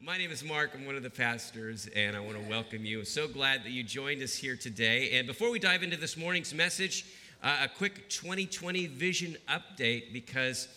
My name is Mark. I'm one of the pastors, and I want to welcome you. So glad that you joined us here today. And before we dive into this morning's message, uh, a quick 2020 vision update because,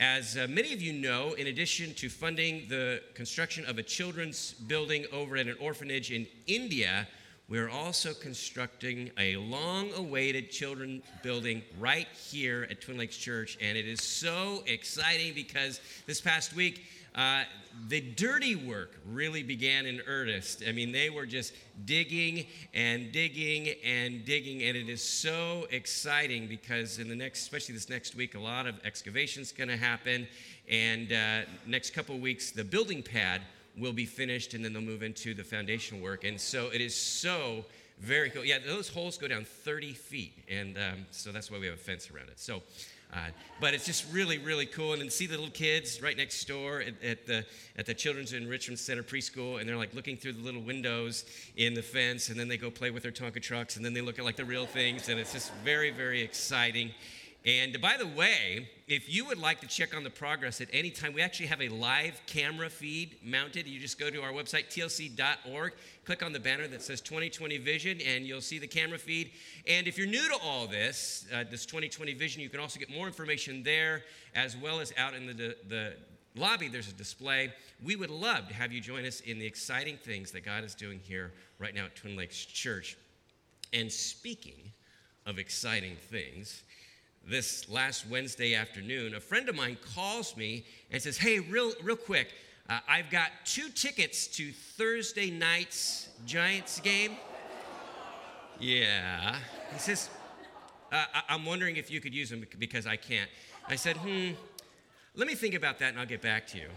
as uh, many of you know, in addition to funding the construction of a children's building over at an orphanage in India, we're also constructing a long awaited children building right here at Twin Lakes Church. And it is so exciting because this past week, uh, the dirty work really began in earnest. I mean, they were just digging and digging and digging, and it is so exciting because in the next, especially this next week, a lot of excavation's going to happen, and uh, next couple weeks, the building pad will be finished, and then they'll move into the foundation work, and so it is so very cool. Yeah, those holes go down 30 feet, and um, so that's why we have a fence around it. So. Uh, but it's just really, really cool. And then see the little kids right next door at, at, the, at the Children's Enrichment Center preschool, and they're like looking through the little windows in the fence, and then they go play with their Tonka trucks, and then they look at like the real things, and it's just very, very exciting. And by the way, if you would like to check on the progress at any time, we actually have a live camera feed mounted. You just go to our website, tlc.org, click on the banner that says 2020 Vision, and you'll see the camera feed. And if you're new to all this, uh, this 2020 Vision, you can also get more information there, as well as out in the, the lobby, there's a display. We would love to have you join us in the exciting things that God is doing here right now at Twin Lakes Church. And speaking of exciting things, this last Wednesday afternoon, a friend of mine calls me and says, Hey, real, real quick, uh, I've got two tickets to Thursday night's Giants game. Yeah. He says, uh, I- am wondering if you could use them because I can't. I said, Hmm, let me think about that and I'll get back to you.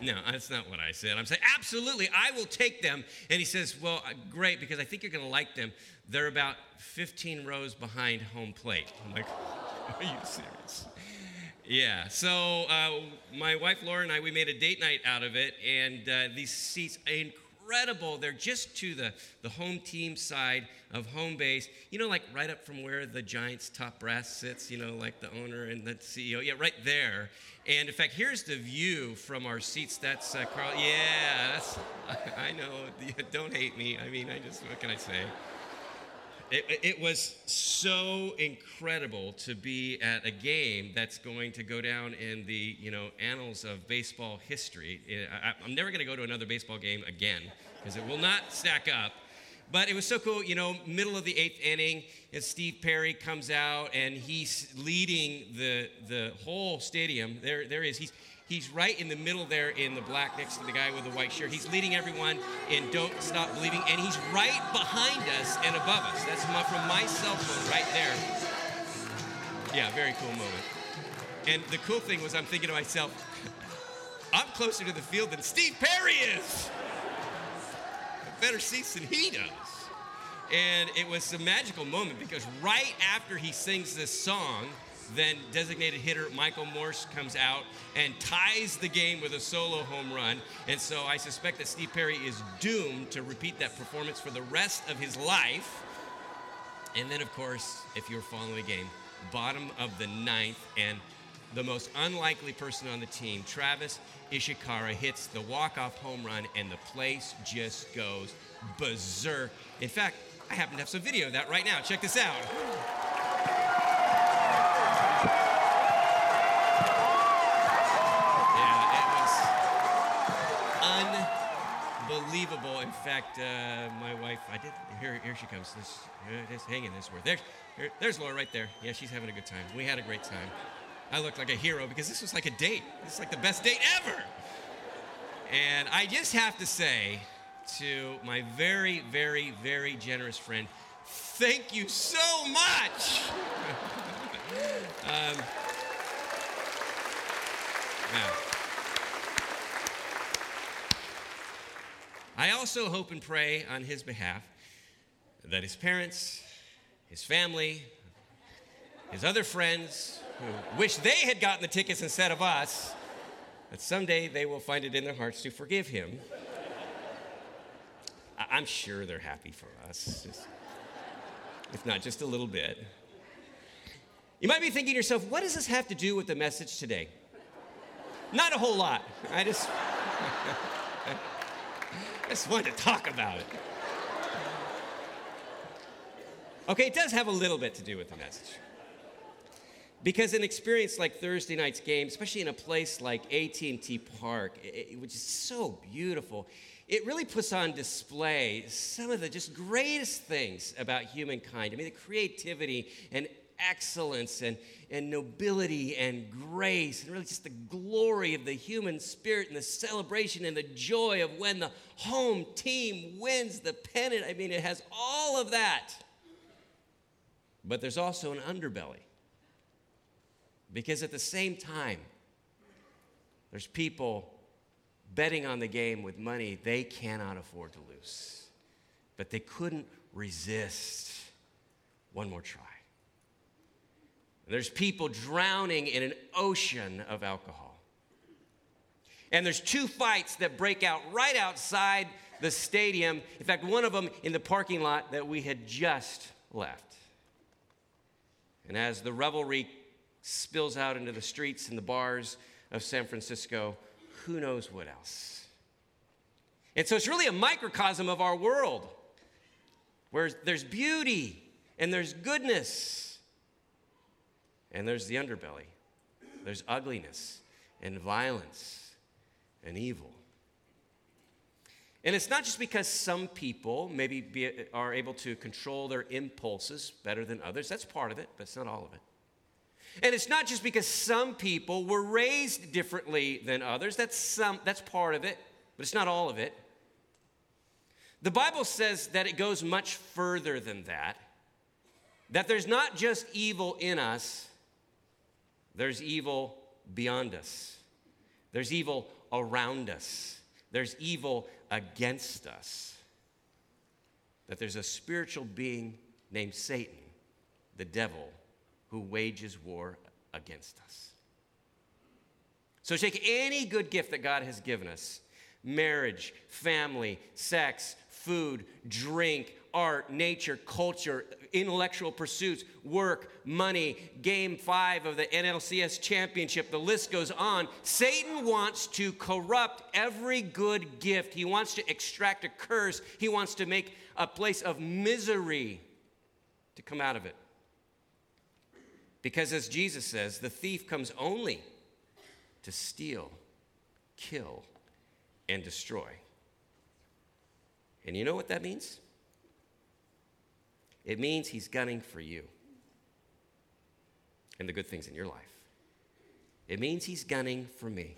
No, that's not what I said. I'm saying, absolutely, I will take them. And he says, Well, uh, great, because I think you're going to like them. They're about 15 rows behind home plate. I'm like, Are you serious? Yeah, so uh, my wife Laura and I, we made a date night out of it, and uh, these seats, incredible. They're just to the, the home team side of home base, you know, like right up from where the Giants top brass sits, you know, like the owner and the CEO. Yeah, right there. And in fact, here's the view from our seats. That's uh, Carl. Yeah, that's, I, I know. Don't hate me. I mean, I just, what can I say? It, it, was so incredible to be at a game that's going to go down in the you know annals of baseball history. I, I'm never going to go to another baseball game again because it will not stack up. But it was so cool, you know, middle of the eighth inning, and Steve Perry comes out and he's leading the the whole stadium. There, there he is. He's He's right in the middle there in the black next to the guy with the white shirt. He's leading everyone in Don't Stop Believing, and he's right behind us and above us. That's from my cell phone right there. Yeah, very cool moment. And the cool thing was, I'm thinking to myself, I'm closer to the field than Steve Perry is. Better seats than he does. And it was a magical moment because right after he sings this song, then designated hitter Michael Morse comes out and ties the game with a solo home run. And so I suspect that Steve Perry is doomed to repeat that performance for the rest of his life. And then, of course, if you're following the game, bottom of the ninth, and the most unlikely person on the team, Travis Ishikawa, hits the walk-off home run, and the place just goes berserk. In fact, I happen to have some video of that right now. Check this out. Unbelievable. In fact, uh, my wife, I did, here, here she comes. This, just hanging this word. There's, here, there's Laura right there. Yeah, she's having a good time. We had a great time. I looked like a hero because this was like a date. This is like the best date ever. And I just have to say to my very, very, very generous friend, thank you so much. um, yeah. I also hope and pray on his behalf that his parents, his family, his other friends who wish they had gotten the tickets instead of us, that someday they will find it in their hearts to forgive him. I'm sure they're happy for us, just, if not just a little bit. You might be thinking to yourself, what does this have to do with the message today? Not a whole lot. I just. I just wanted to talk about it. Okay, it does have a little bit to do with the message. Because an experience like Thursday night's game, especially in a place like AT&T Park, it, which is so beautiful, it really puts on display some of the just greatest things about humankind. I mean, the creativity and excellence and, and nobility and grace, and really just the glory of the human spirit and the celebration and the joy of when the home team wins the pennant. I mean, it has all of that. But there's also an underbelly. Because at the same time, there's people betting on the game with money they cannot afford to lose. But they couldn't resist one more try. There's people drowning in an ocean of alcohol. And there's two fights that break out right outside the stadium. In fact, one of them in the parking lot that we had just left. And as the revelry spills out into the streets and the bars of San Francisco, who knows what else? And so it's really a microcosm of our world where there's beauty and there's goodness and there's the underbelly. There's ugliness and violence and evil. And it's not just because some people maybe be, are able to control their impulses better than others. That's part of it, but it's not all of it. And it's not just because some people were raised differently than others. That's, some, that's part of it, but it's not all of it. The Bible says that it goes much further than that. That there's not just evil in us, there's evil beyond us. There's evil around us. There's evil against us. That there's a spiritual being named Satan, the devil, who wages war against us. So take any good gift that God has given us marriage, family, sex, food, drink, art, nature, culture, intellectual pursuits, work, money, game five of the NLCS championship. The list goes on. Satan wants to corrupt every good gift. He wants to extract a curse. He wants to make a place of misery to come out of it. Because as Jesus says, the thief comes only to steal, kill, and destroy. And you know what that means? It means he's gunning for you and the good things in your life. It means he's gunning for me.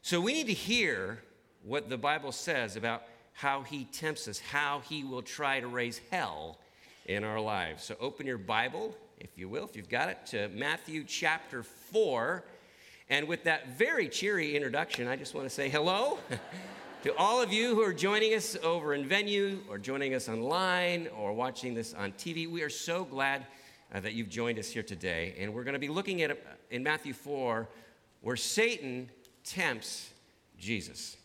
So we need to hear what the Bible says about how he tempts us, how he will try to raise hell in our lives. So open your Bible if you will, if you've got it, to Matthew chapter 4. And with that very cheery introduction, I just want to say hello to all of you who are joining us over in venue or joining us online or watching this on TV. We are so glad uh, that you've joined us here today. And we're going to be looking at uh, in Matthew 4 where Satan tempts Jesus.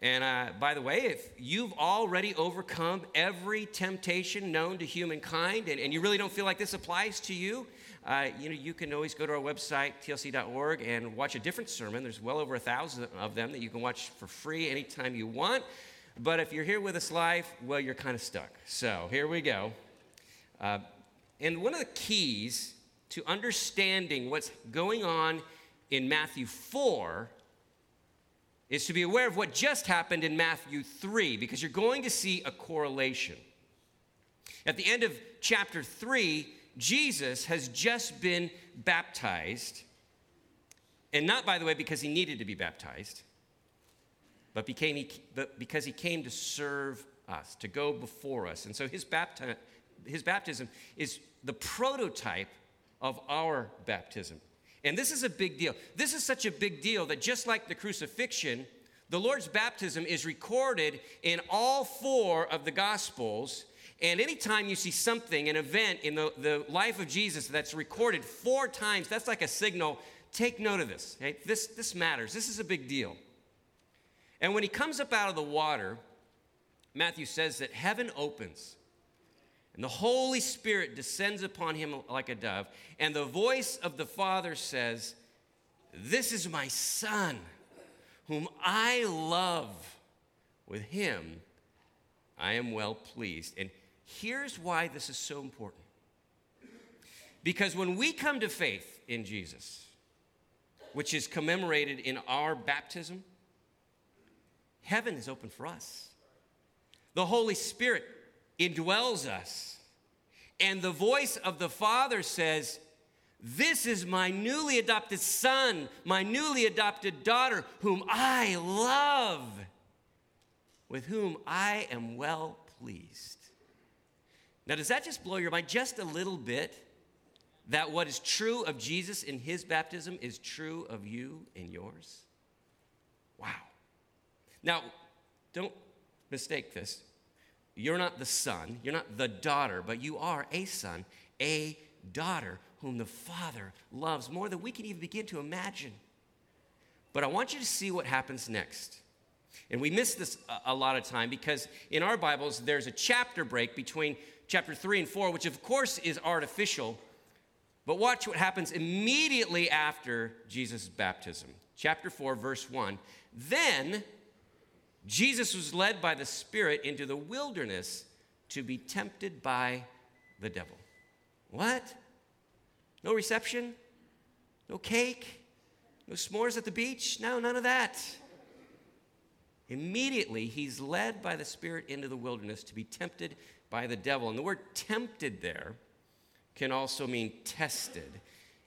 And uh, by the way, if you've already overcome every temptation known to humankind and, and you really don't feel like this applies to you, uh, you know, you can always go to our website, tlc.org, and watch a different sermon. There's well over a thousand of them that you can watch for free anytime you want. But if you're here with us live, well, you're kind of stuck. So here we go. Uh, and one of the keys to understanding what's going on in Matthew 4 is to be aware of what just happened in Matthew 3, because you're going to see a correlation. At the end of chapter 3, Jesus has just been baptized, and not, by the way, because he needed to be baptized, but, became, but because he came to serve us, to go before us. And so his, bapti- his baptism is the prototype of our baptism. And this is a big deal. This is such a big deal that just like the crucifixion, the Lord's baptism is recorded in all four of the Gospels. And anytime you see something, an event in the, the life of Jesus that's recorded four times, that's like a signal. Take note of this. Okay? This, this matters. This is a big deal. And when he comes up out of the water, Matthew says that heaven opens and the Holy Spirit descends upon him like a dove. And the voice of the Father says, This is my Son, whom I love. With him I am well pleased. And here's why this is so important. Because when we come to faith in Jesus, which is commemorated in our baptism, heaven is open for us. The Holy Spirit indwells us. And the voice of the Father says, This is my newly adopted son, my newly adopted daughter, whom I love, with whom I am well pleased. Now, does that just blow your mind just a little bit? That what is true of Jesus in his baptism is true of you in yours? Wow. Now, don't mistake this. You're not the son, you're not the daughter, but you are a son, a daughter whom the Father loves more than we can even begin to imagine. But I want you to see what happens next. And we miss this a, lot of time because in our Bibles, there's a chapter break between chapter 3 and 4, which of course is artificial. But watch what happens immediately after Jesus' baptism. Chapter 4, verse 1. Then Jesus was led by the Spirit into the wilderness to be tempted by the devil. What? No reception? No cake? No s'mores at the beach? No, none of that. Immediately, he's led by the Spirit into the wilderness to be tempted by the devil. And the word tempted there can also mean tested.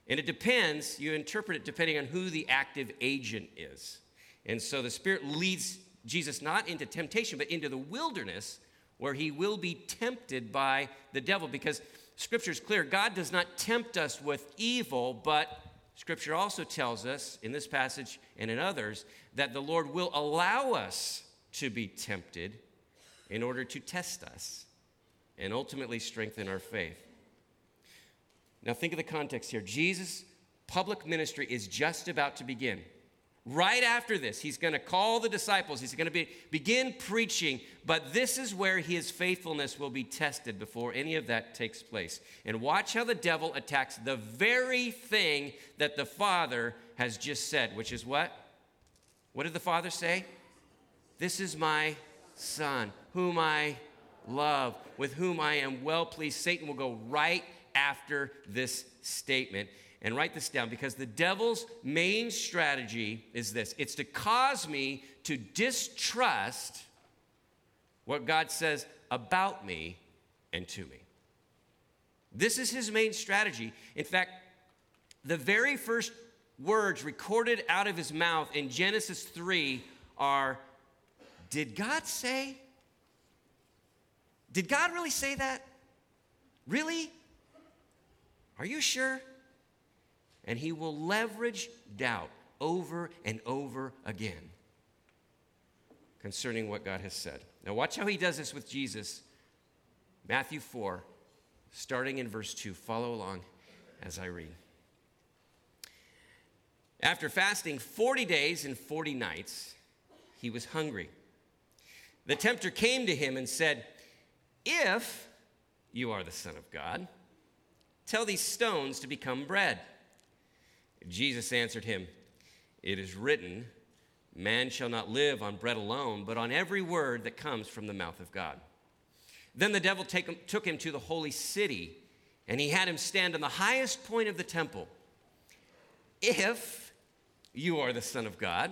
And it depends, you interpret it depending on who the active agent is. And so the Spirit leads Jesus not into temptation, but into the wilderness where he will be tempted by the devil because scripture is clear God does not tempt us with evil, but scripture also tells us in this passage and in others that the Lord will allow us to be tempted in order to test us and ultimately strengthen our faith. Now, think of the context here. Jesus' public ministry is just about to begin. Right after this, he's going to call the disciples. He's going to be, begin preaching, but this is where his faithfulness will be tested before any of that takes place. And watch how the devil attacks the very thing that the Father has just said, which is what? What did the Father say? This is my Son, whom I love, with whom I am well pleased. Satan will go right after this statement and write this down because the devil's main strategy is this it's to cause me to distrust what God says about me and to me. This is his main strategy. In fact, the very first words recorded out of his mouth in Genesis 3 are Did God say? Did God really say that? Really? Are you sure? and he will leverage doubt over and over again concerning what God has said. Now, watch how he does this with Jesus. Matthew 4, starting in verse 2. Follow along as I read. After fasting 40 days and 40 nights, he was hungry. The tempter came to him and said, If you are the Son of God, tell these stones to become bread. Jesus answered him, It is written, Man shall not live on bread alone, but on every word that comes from the mouth of God. Then the devil him, took him to the holy city, and he had him stand on the highest point of the temple. If you are the Son of God,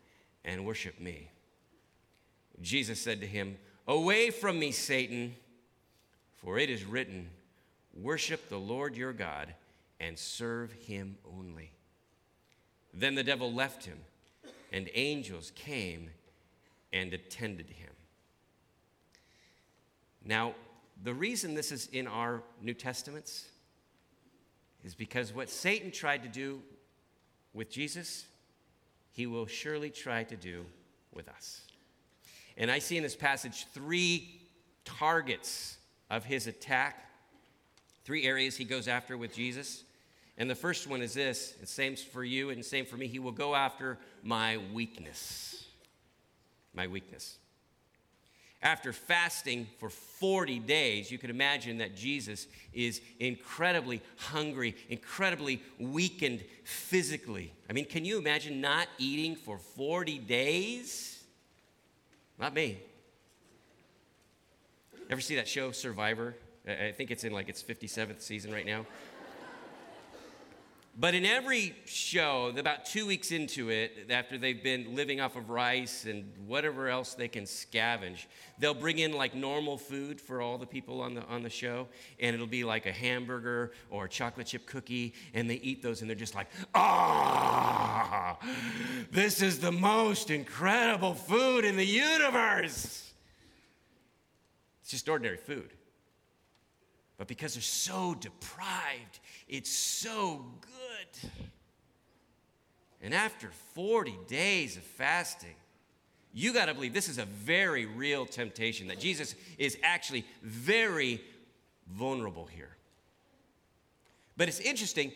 and worship me. Jesus said to him, Away from me, Satan, for it is written, Worship the Lord your God and serve him only. Then the devil left him, and angels came and attended him. Now, the reason this is in our New Testaments is because what Satan tried to do with Jesus, he will surely try to do with us. And I see in this passage three targets of his attack, three areas he goes after with Jesus. And the first one is this, the same for you and same for me. He will go after my weakness. My weakness. After fasting for 40 days, you can imagine that Jesus is incredibly hungry, incredibly weakened physically. I mean, can you imagine not eating for 40 days? Not me. Ever see that show, Survivor? I think it's in like its 57th season right now. But in every show, about two weeks into it, after they've been living off of rice and whatever else they can scavenge, they'll bring in like normal food for all the people on the, on the show. And it'll be like a hamburger or a chocolate chip cookie. And they eat those and they're just like, ah, this is the most incredible food in the universe. It's just ordinary food. But because they're so deprived, it's so good. And after 40 days of fasting, you got to believe this is a very real temptation, that Jesus is actually very vulnerable here. But it's interesting,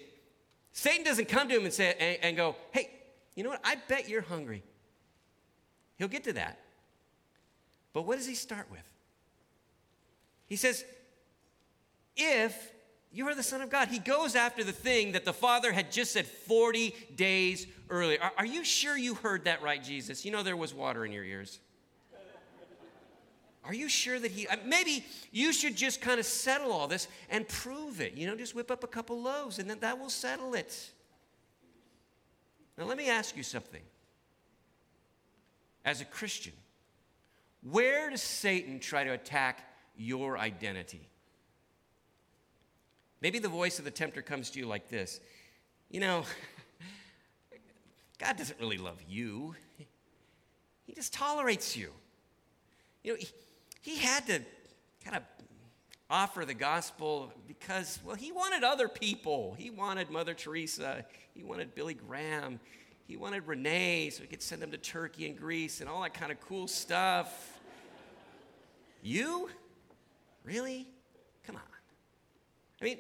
Satan doesn't come to him and say and, and go, "Hey, you know what? I bet you're hungry." He'll get to that. But what does he start with? He says, if you are the Son of God. He goes after the thing that the Father had just said 40 days earlier. Are, are, you sure you heard that right, Jesus? You know there was water in your ears. Are you sure that he, uh, maybe you should just kind of settle all this and prove it? You know, just whip up a couple loaves and then that will settle it. Now, let me ask you something. As a Christian, where does Satan try to attack your identity? Maybe the voice of the tempter comes to you like this You know, God doesn't really love you, He just tolerates you. You know, He, had to kind of offer the gospel because, well, He wanted other people. He wanted Mother Teresa, He wanted Billy Graham, He wanted Rene so He could send them to Turkey and Greece and all that kind of cool stuff. You? Really? Come on. I mean,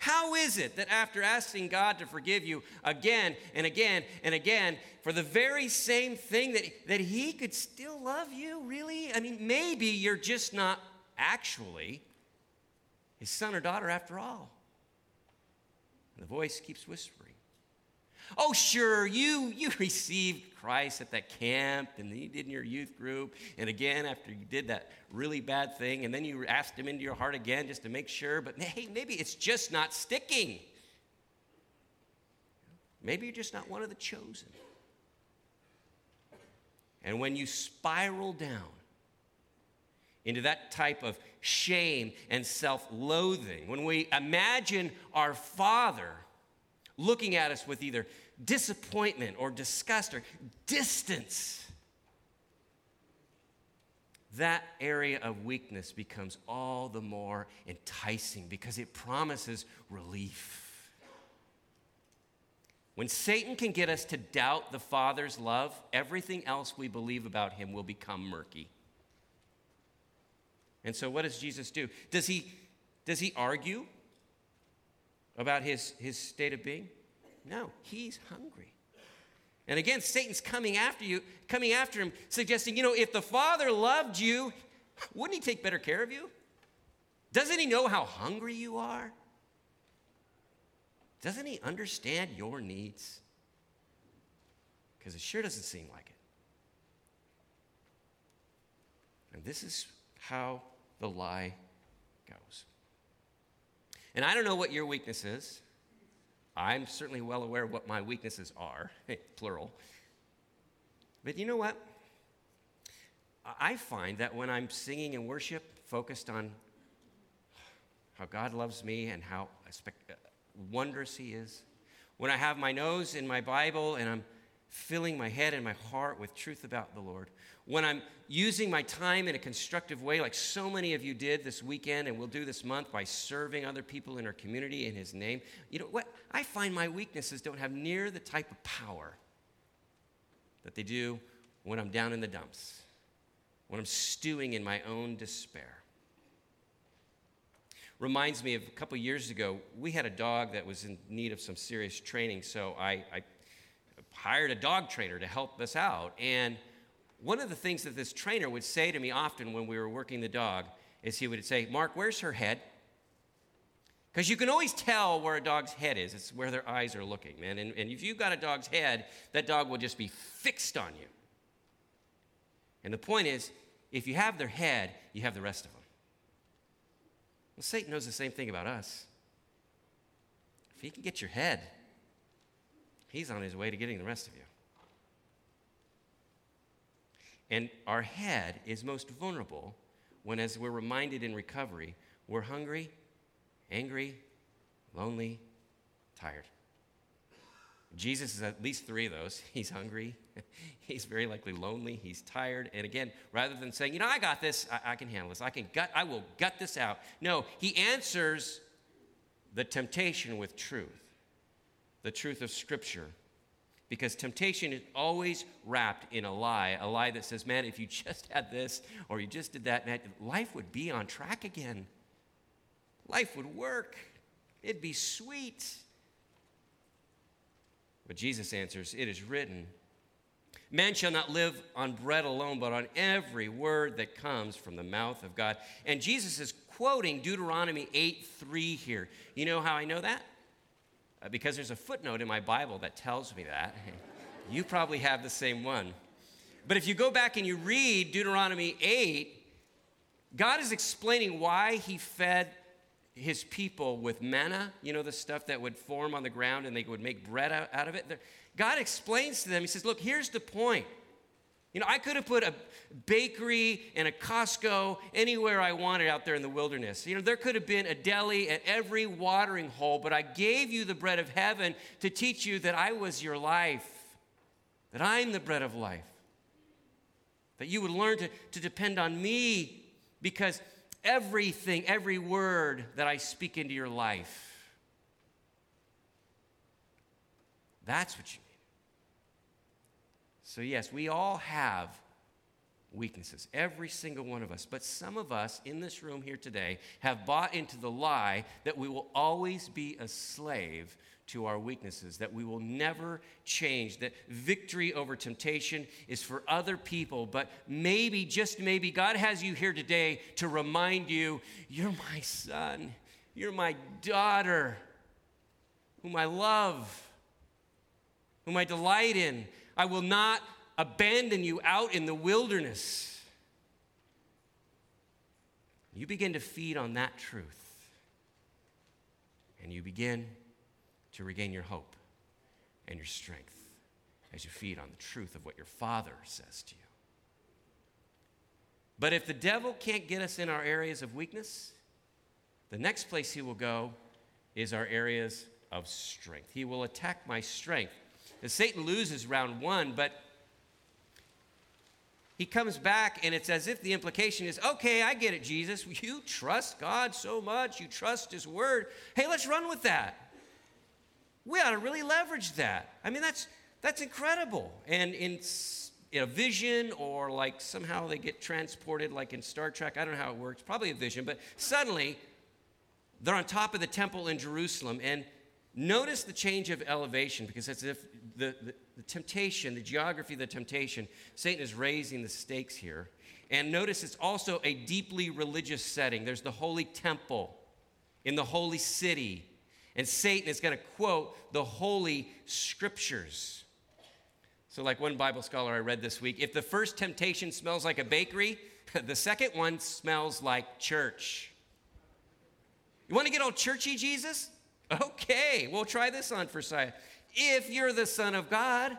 how is it that after asking God to forgive you again and again and again for the very same thing that, that He could still love you? Really? I mean, maybe you're just not actually His son or daughter after all. And the voice keeps whispering. Oh, sure, you, you received Christ at that camp, and then you did in your youth group, and again after you did that really bad thing, and then you asked him into your heart again just to make sure, but hey, maybe it's just not sticking. Maybe you're just not one of the chosen. And when you spiral down into that type of shame and self loathing, when we imagine our Father looking at us with either disappointment or disgust or distance, that area of weakness becomes all the more enticing because it promises relief. When Satan can get us to doubt the Father's love, everything else we believe about him will become murky. And so, what does Jesus do? Does he, does he argue about his, his state of being? No, he's hungry. And again, Satan's coming after you, coming after him, suggesting, you know, if the Father loved you, wouldn't he take better care of you? Doesn't he know how hungry you are? Doesn't he understand your needs? Because it sure doesn't seem like it. And this is how the lie goes. And I don't know what your weakness is. I'm certainly well aware of what my weaknesses are, plural. But you know what? I find that when I'm singing in worship, focused on how God loves me and how uh, wondrous He is, when I have my nose in my Bible and I'm filling my head and my heart with truth about the Lord, when I'm using my time in a constructive way, like so many of you did this weekend and will do this month by serving other people in our community in His name, you know what? I find my weaknesses don't have near the type of power that they do when I'm down in the dumps. when I'm stewing in my own despair. Reminds me of a couple years ago, we had a dog that was in need of some serious training, so I, I hired a dog trainer to help us out. And one of the things that this trainer would say to me often when we were working the dog is he would say, Mark, where's her head? Because you can always tell where a dog's head is. It's where their eyes are looking, man. And, and if you've got a dog's head, that dog will just be fixed on you. And the point is, if you have their head, you have the rest of them. Well, Satan knows the same thing about us. If he can get your head, he's on his way to getting the rest of you. And our head is most vulnerable when, as we're reminded in recovery, we're hungry, angry, lonely, tired. Jesus is at least three of those. He's hungry, he's very likely lonely, he's tired. And again, rather than saying, you know, I got this, I, I, can handle this, I can gut, I will gut this out. No, he answers the temptation with truth, the truth of Scripture. Because temptation is always wrapped in a lie, a lie that says, man, if you just had this or you just did that, man, life would be on track again. Life would work. It'd be sweet. But Jesus answers, It is written, Man shall not live on bread alone, but on every word that comes from the mouth of God. And Jesus is quoting Deuteronomy 8 3 here. You know how I know that? Uh, because there's a footnote in my Bible that tells me that. you probably have the same one. But if you go back and you read Deuteronomy 8, God is explaining why he fed his people with manna, you know, the stuff that would form on the ground and they would make bread out, out of it. God explains to them, He says, Look, here's the point. You know, I could have put a bakery and a Costco anywhere I wanted out there in the wilderness. You know, there could have been a deli at every watering hole, but I gave you the bread of heaven to teach you that I was your life, that I'm the bread of life, that you would learn to, to depend on me because everything, every word that I speak into your life. That's what you. So, yes, we all have weaknesses, every single one of us. But some of us in this room here today have bought into the lie that we will always be a slave to our weaknesses, that we will never change, that victory over temptation is for other people. But maybe, just maybe, God has you here today to remind you you're my son, you're my daughter, whom I love, whom I delight in. I will not abandon you out in the wilderness. You begin to feed on that truth. And you begin to regain your hope and your strength as you feed on the truth of what your Father says to you. But if the devil can't get us in our areas of weakness, the next place he will go is our areas of strength. He will attack my strength. And Satan loses round one, but he comes back, and it's as if the implication is okay, I get it, Jesus. You trust God so much, you trust His word. Hey, let's run with that we ought to really leverage that. I mean, that's, that's incredible. And in, in a vision, or like somehow they get transported, like in Star Trek, I don't know how it works, probably a vision, but suddenly they're on top of the temple in Jerusalem. And notice the change of elevation because it's as if the, the, temptation, the geography of the temptation, Satan is raising the stakes here. And notice it's also a deeply religious setting. There's the holy temple in the holy city and Satan is going to quote the holy scriptures. So, like one Bible scholar I read this week, if the first temptation smells like a bakery, the second one smells like church. You want to get all churchy, Jesus? Okay, we'll try this on for sight. If you're the Son of God,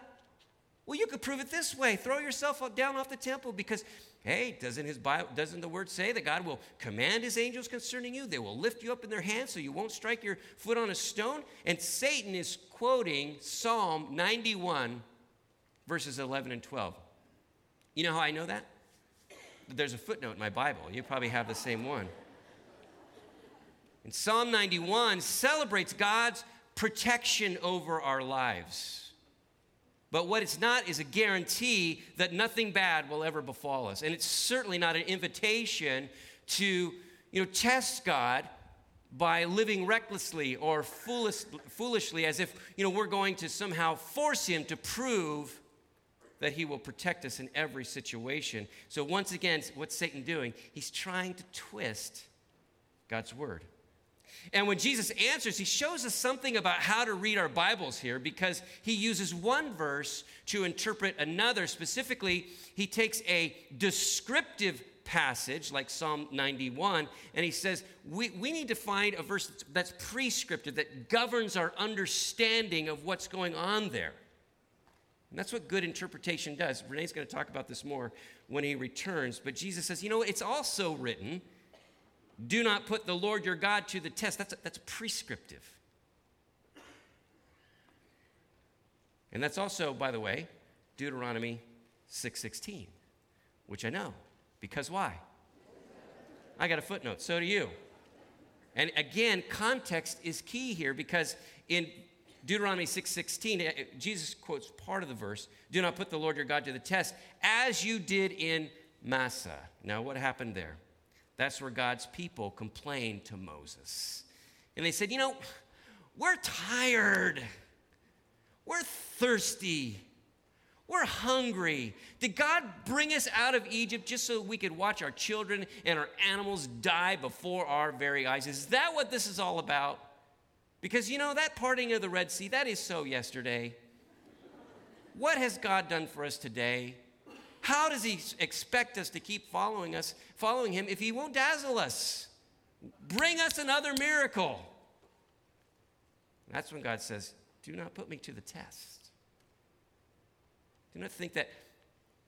well, you could prove it this way throw yourself down off the temple because Hey, doesn't his Bible, doesn't the word say that God will command his angels concerning you? They will lift you up in their hands so you won't strike your foot on a stone. And Satan is quoting Psalm 91, verses 11 and 12. You know how I know that? There's a footnote in my Bible. You probably have the same one. And Psalm 91 celebrates God's protection over our lives. But what it's not is a guarantee that nothing bad will ever befall us. And it's certainly not an invitation to, you know, test God by living recklessly or foolish, foolishly as if, you know, we're going to somehow force him to prove that he will protect us in every situation. So once again, what's Satan doing? He's trying to twist God's word. And when Jesus answers, he shows us something about how to read our Bibles here because he uses one verse to interpret another. Specifically, he takes a descriptive passage like Psalm 91 and he says, we, we need to find a verse that's, that's prescriptive, that governs our understanding of what's going on there. And that's what good interpretation does. Rene's going to talk about this more when he returns. But Jesus says, you know, it's also written do not put the Lord your God to the test. That's, that's prescriptive. And that's also, by the way, Deuteronomy 6:16, which I know. Because why? I got a footnote, so do you. And again, context is key here because in Deuteronomy 6:16, eh, Jesus quotes part of the verse, "Do not put the Lord your God to the test, as you did in Massah." Now, what happened there? That's where God's people complained to Moses. And they said, You know, we're tired. We're thirsty. We're hungry. Did God bring us out of Egypt just so we could watch our children and our animals die before our very eyes? Is that what this is all about? Because you know, that parting of the Red Sea, that is so yesterday. What has God done for us today? How does he expect us to keep following us, following him if he won't dazzle us? Bring us another miracle. That's when God says, Do not put me to the test. Do not think that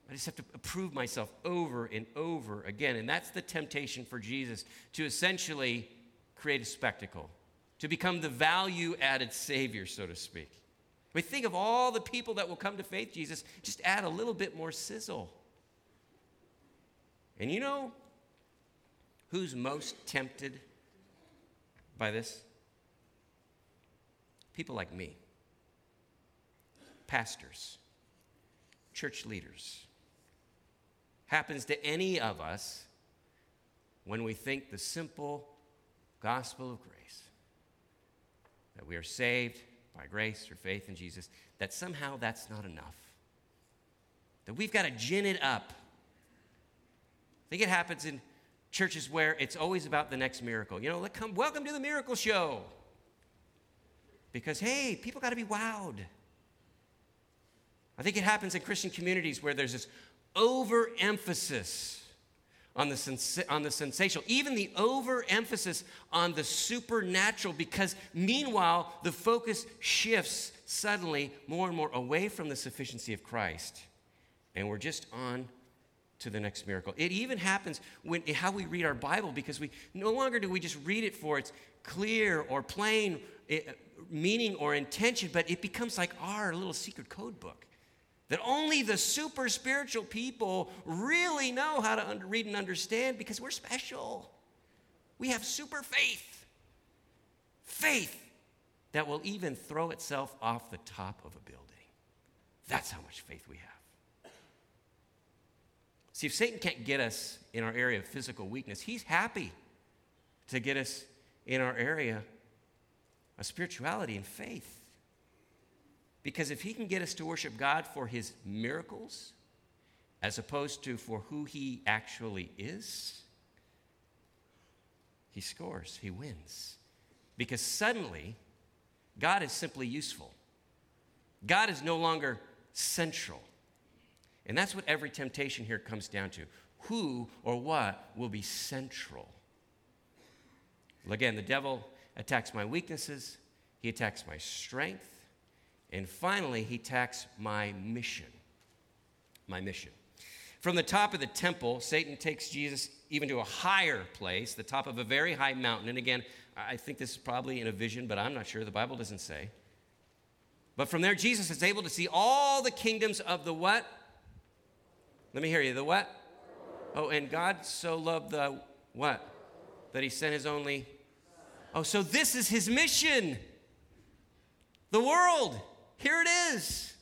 I just have to prove myself over and over again. And that's the temptation for Jesus to essentially create a spectacle, to become the value added Savior, so to speak. We think of all the people that will come to faith Jesus, just add a little bit more sizzle. And you know who's most tempted by this? People like me, pastors, church leaders. Happens to any of us when we think the simple gospel of grace that we are saved by grace through faith in Jesus, that somehow that's not enough. That we've got to gin it up. I think it happens in churches where it's always about the next miracle. You know, come, welcome to the miracle show. Because, hey, people got to be wowed. I think it happens in Christian communities where there's this overemphasis on the, sens- on the sensational, even the overemphasis on the supernatural, because meanwhile, the focus shifts suddenly more and more away from the sufficiency of Christ. And we're just on to the next miracle. It even happens when how we read our Bible, because we no longer do we just read it for its clear or plain eh, meaning or intention, but it becomes like our little secret code book that only the super spiritual people really know how to read and understand because we're special. We have super faith. Faith that will even throw itself off the top of a building. That's how much faith we have. See, if Satan can't get us in our area of physical weakness, he's happy to get us in our area of spirituality and faith. Because if he can get us to worship God for his miracles, as opposed to for who he actually is, he scores, he wins. Because suddenly, God is simply useful. God is no longer central. And that's what every temptation here comes down to. Who or what will be central? Again, the devil attacks my weaknesses, he attacks my strength, and finally, he attacks my mission. My mission. From the top of the temple, Satan takes Jesus even to a higher place, the top of a very high mountain. And again, I think this is probably in a vision, but I'm not sure. The Bible doesn't say. But from there, Jesus is able to see all the kingdoms of the what? Let me hear you. The what? Oh, and God so loved the what? That he sent his only. Oh, so this is his mission. The world. Here it is.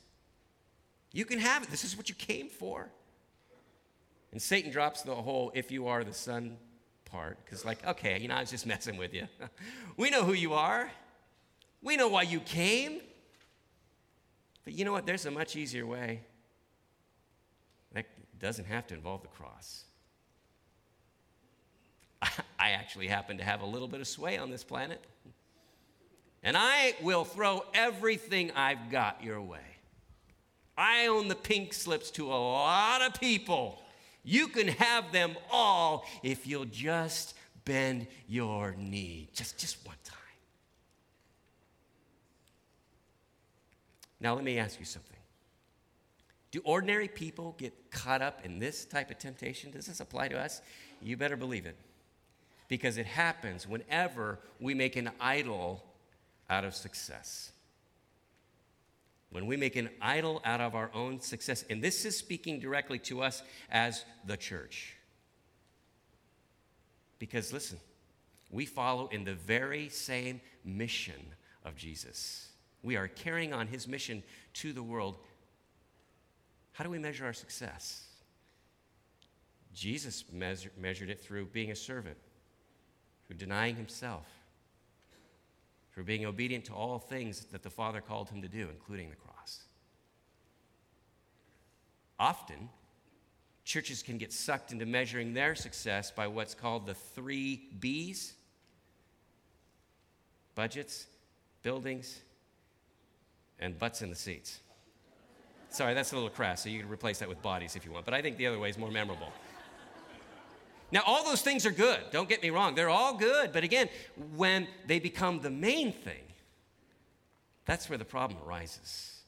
You can have it. This is what you came for. And Satan drops the whole if you are the son part, because, like, okay, you know, I was just messing with you. we know who you are, we know why you came. But you know what? There's a much easier way that doesn't have to involve the cross. I actually happen to have a little bit of sway on this planet. And I will throw everything I've got your way. I own the pink slips to a lot of people. You can have them all if you'll just bend your knee. Just, just one time. Now, let me ask you something. Do ordinary people get caught up in this type of temptation? Does this apply to us? You better believe it. Because it happens whenever we make an idol out of success. When we make an idol out of our own success, and this is speaking directly to us as the church. Because listen, we follow in the very same mission of Jesus. We are carrying on his mission to the world. How do we measure our success? Jesus measure, measured it through being a servant, through denying himself, for being obedient to all things that the Father called him to do, including the cross. Often, churches can get sucked into measuring their success by what's called the three B's budgets, buildings, and butts in the seats. Sorry, that's a little crass, so you can replace that with bodies if you want, but I think the other way is more memorable. Now, all those things are good. Don't get me wrong. They're all good. But again, when they become the main thing, that's where the problem arises.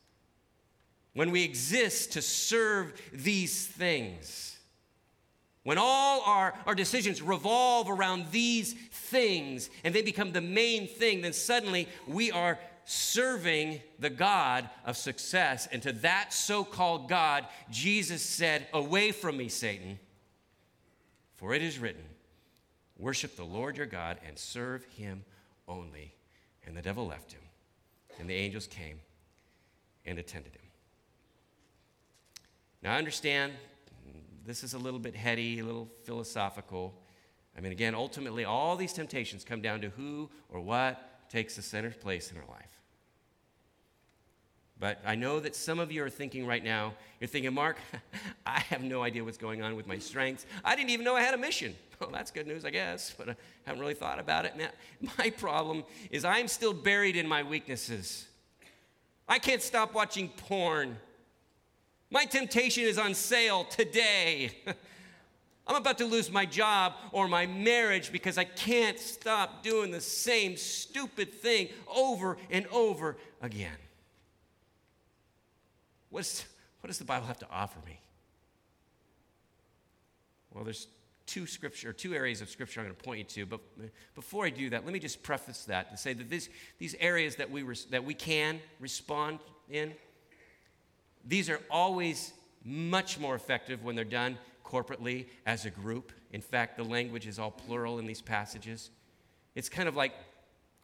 When we exist to serve these things, when all our, our decisions revolve around these things and they become the main thing, then suddenly we are serving the God of success. And to that so called God, Jesus said, Away from me, Satan. For it is written, Worship the Lord your God and serve him only. And the devil left him, and the angels came and attended him. Now, I understand this is a little bit heady, a little philosophical. I mean, again, ultimately, all these temptations come down to who or what takes the center place in our life. But I know that some of you are thinking right now, you're thinking, Mark, I have no idea what's going on with my strengths. I didn't even know I had a mission. Well, that's good news, I guess, but I haven't really thought about it. My problem is I'm still buried in my weaknesses. I can't stop watching porn. My temptation is on sale today. I'm about to lose my job or my marriage because I can't stop doing the same stupid thing over and over again. What's, what does the Bible have to offer me? Well, there's two scripture, two areas of scripture I'm going to point you to. But before I do that, let me just preface that to say that this, these areas that we, res, that we can respond in, these are always much more effective when they're done corporately as a group. In fact, the language is all plural in these passages. It's kind of like,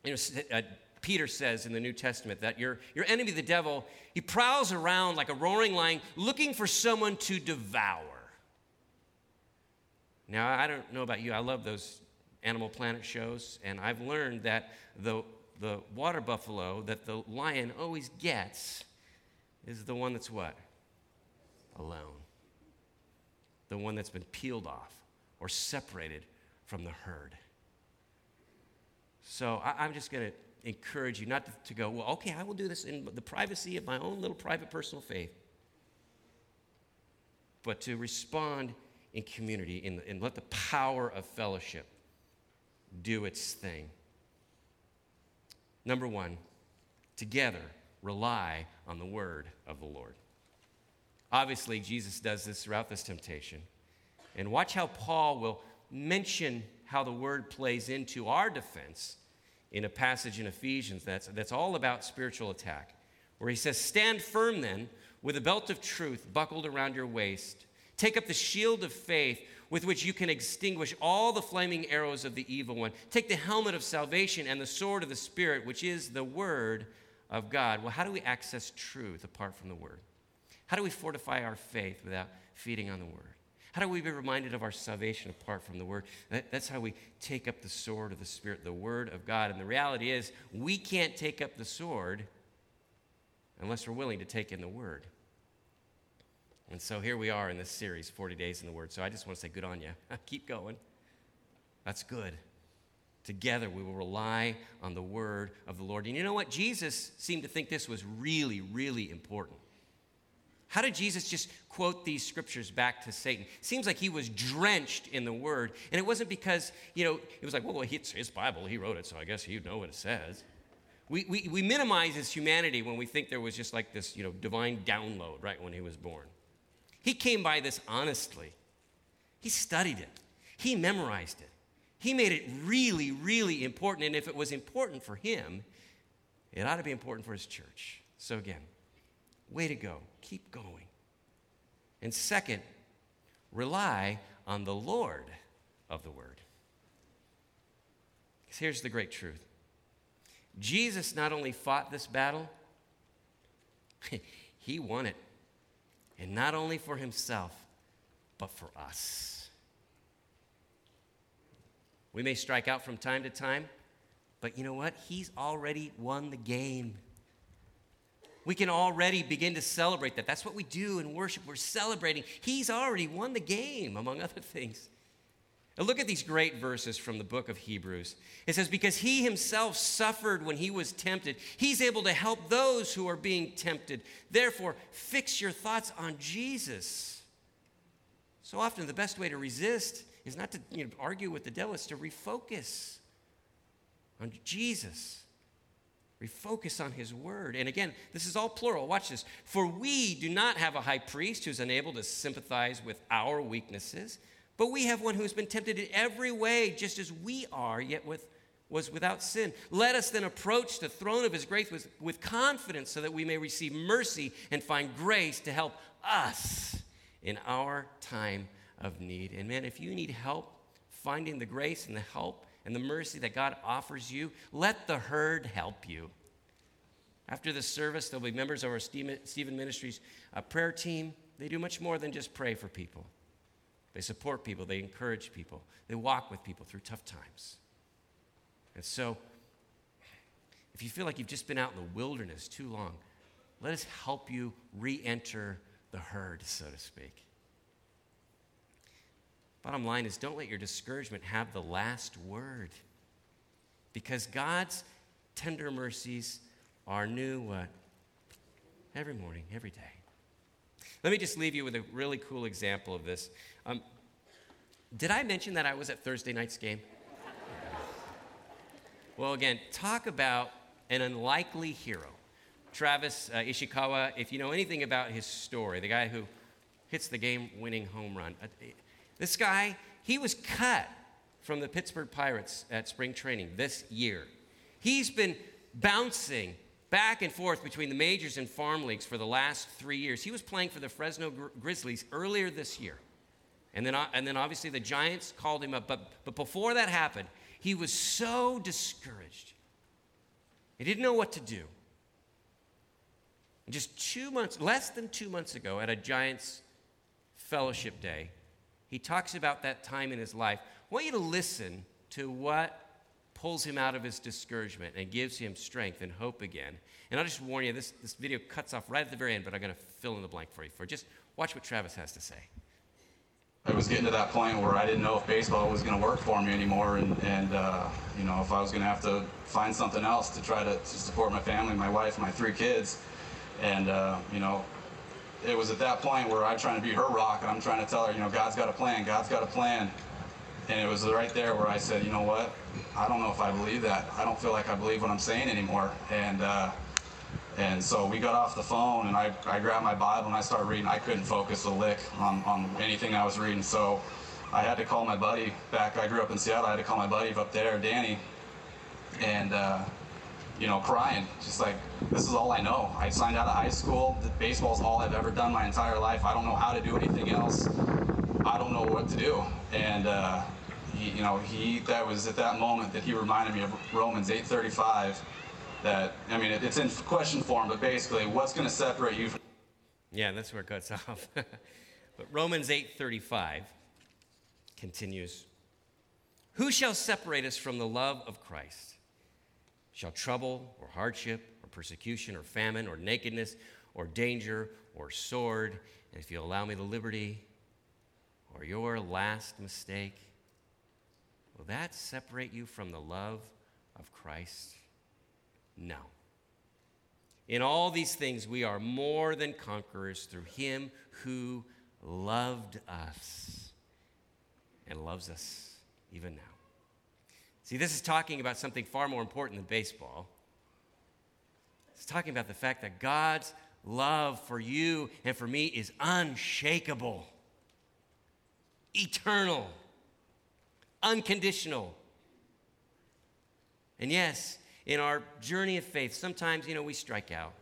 you know, uh, Peter says in the New Testament that your, your enemy, the devil, he prowls around like a roaring lion looking for someone to devour. Now, I don't know about you, I love those Animal Planet shows, and I've learned that the, the water buffalo that the lion always gets is the one that's what? Alone. The one that's been peeled off or separated from the herd. So I, I'm just going to encourage you not to, to, go, well, okay, I will do this in the privacy of my own little private personal faith, but to respond in community and, and let the power of fellowship do its thing. Number one, together rely on the word of the Lord. Obviously, Jesus does this throughout this temptation. And watch how Paul will mention how the word plays into our defense in a passage in Ephesians that's, that's all about spiritual attack, where he says, Stand firm then with a belt of truth buckled around your waist. Take up the shield of faith with which you can extinguish all the flaming arrows of the evil one. Take the helmet of salvation and the sword of the Spirit, which is the Word of God. Well, how do we access truth apart from the Word? How do we fortify our faith without feeding on the Word? How do we be reminded of our salvation apart from the Word? That's how we take up the sword of the Spirit, the Word of God. And the reality is, we can't take up the sword unless we're willing to take in the Word. And so here we are in this series, 40 Days in the Word. So I just want to say, good on you. Keep going. That's good. Together, we will rely on the Word of the Lord. And you know what? Jesus seemed to think this was really, really important. How did Jesus just quote these scriptures back to Satan? Seems like he was drenched in the word. And it wasn't because, you know, it was like, well, it's his Bible. He wrote it, so I guess he'd know what it says. We, we, we minimize his humanity when we think there was just like this, you know, divine download right when he was born. He came by this honestly. He studied it, he memorized it. He made it really, really important. And if it was important for him, it ought to be important for his church. So, again, way to go. Keep going. And second, rely on the Lord of the Word. Because here's the great truth Jesus not only fought this battle, he won it. And not only for himself, but for us. We may strike out from time to time, but you know what? He's already won the game. We can already begin to celebrate that. That's what we do in worship. We're celebrating. He's already won the game, among other things. Now, look at these great verses from the book of Hebrews. It says, Because he himself suffered when he was tempted, he's able to help those who are being tempted. Therefore, fix your thoughts on Jesus. So often, the best way to resist is not to you know, argue with the devil, it's to refocus on Jesus. Refocus on his word. And again, this is all plural. Watch this. For we do not have a high priest who's unable to sympathize with our weaknesses but we have one who has been tempted in every way, just as we are, yet with, was without sin. Let us then approach the throne of his grace with, with confidence so that we may receive mercy and find grace to help us in our time of need. And man, if you need help finding the grace and the help and the mercy that God offers you, let the herd help you. After the service, there'll be members of our Stephen Ministries uh, prayer team. They do much more than just pray for people. They support people, they encourage people, they walk with people through tough times. And so, if you feel like you've just been out in the wilderness too long, let us help you re enter the herd, so to speak. Bottom line is don't let your discouragement have the last word. Because God's tender mercies are new what? Every morning, every day. Let me just leave you with a really cool example of this. Um, did I mention that I was at Thursday night's game? well, again, talk about an unlikely hero. Travis uh, Ishikawa, if you know anything about his story, the guy who hits the game winning home run, uh, this guy, he was cut from the Pittsburgh Pirates at spring training this year. He's been bouncing back and forth between the majors and farm leagues for the last three years. He was playing for the Fresno Grizzlies earlier this year. And then, uh, and then obviously the Giants called him up. But, but before that happened, he was so discouraged. He didn't know what to do. And just two months, less than two months ago, at a Giants fellowship day, he talks about that time in his life. I want you to listen to what pulls him out of his discouragement and gives him strength and hope again. And I'll just warn you, this, this video cuts off right at the very end, but I'm going to fill in the blank for you. For just watch what Travis has to say. I was getting to that point where I didn't know if baseball was going to work for me anymore, and, and uh, you know if I was going to have to find something else to try to, to, support my family, my wife, my three kids, and uh, you know it was at that point where I'm trying to be her rock, and I'm trying to tell her, you know, God's got a plan, God's got a plan, and it was right there where I said, you know what, I don't know if I believe that. I don't feel like I believe what I'm saying anymore, and. Uh, and so we got off the phone, and I, I grabbed my Bible and I started reading. I couldn't focus a lick on, on anything I was reading, so I had to call my buddy back. I grew up in Seattle. I had to call my buddy up there, Danny, and uh, you know, crying, just like this is all I know. I signed out of high school. Baseball's all I've ever done my entire life. I don't know how to do anything else. I don't know what to do. And uh, he, you know, he that was at that moment that he reminded me of Romans 8:35 that I mean, it, it's in question form, but basically, what's going to separate you from Yeah, that's where it cuts off. but Romans 8:35 continues. Who shall separate us from the love of Christ? Shall trouble or hardship or persecution or famine or nakedness or danger or sword? And if you allow me the liberty or your last mistake, will that separate you from the love of Christ? No. In all these things, we are more than conquerors through him who loved us and loves us even now. See, this is talking about something far more important than baseball. It's talking about the fact that God's love for you and for me is unshakable, eternal, unconditional. And yes, in our journey of faith, sometimes, you know, we strike out.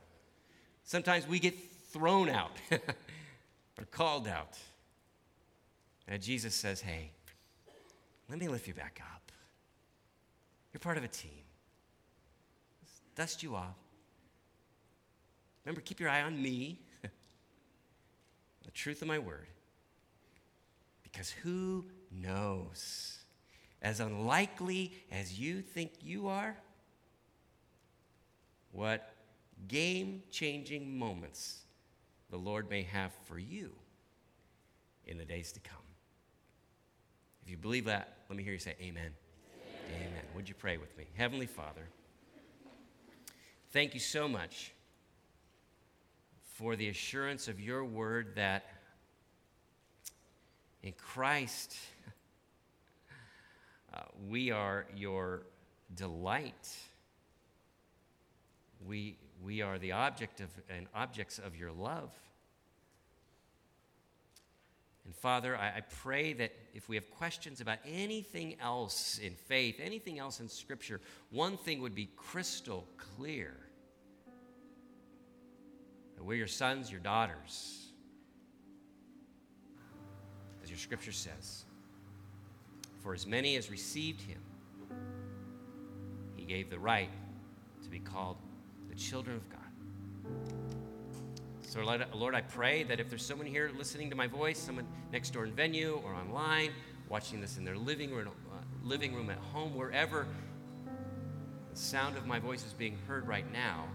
Sometimes we get thrown out or called out. And Jesus says, hey, let me lift you back up. You're part of a team. Let's dust you off. Remember, keep your eye on me, the truth of my word. Because who knows? As unlikely as you think you are, what game changing moments the Lord may have for you in the days to come. If you believe that, let me hear you say, Amen. Amen. Would you pray with me? Heavenly Father, thank you so much for the assurance of your word that in Christ uh, we are your delight. We, we are the object of and objects of your love. And Father, I, I, pray that if we have questions about anything else in faith, anything else in Scripture, one thing would be crystal clear that we're your sons, your daughters, as your Scripture says. For as many as received him, he gave the right to be called the children of God. So, Lord, I pray that if there's someone here listening to my voice, someone next door in venue or online, watching this in their living room, uh, living room at home, wherever the sound of my voice is being heard right now,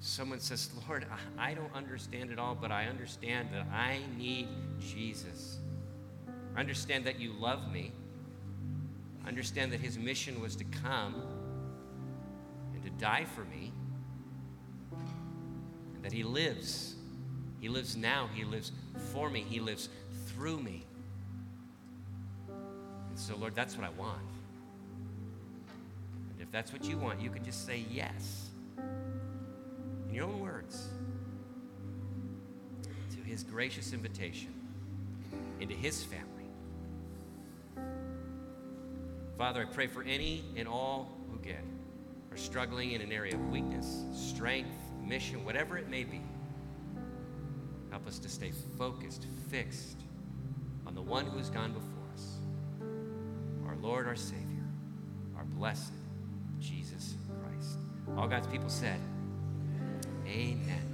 someone says, Lord, I don't understand it all, but I understand that I need Jesus. I understand that you love me. I understand that his mission was to come and to die for me that He lives. He lives now. He lives for me. He lives through me. And so, Lord, that's what I want. And if that's what you want, you can just say yes in your own words to His gracious invitation into His family. Father, I pray for any and all who get are struggling in an area of weakness, strength, mission, whatever it may be. Help us to stay focused, fixed on the one who has gone before us, our Lord, our Savior, our blessed Jesus Christ. All God's people said, Amen.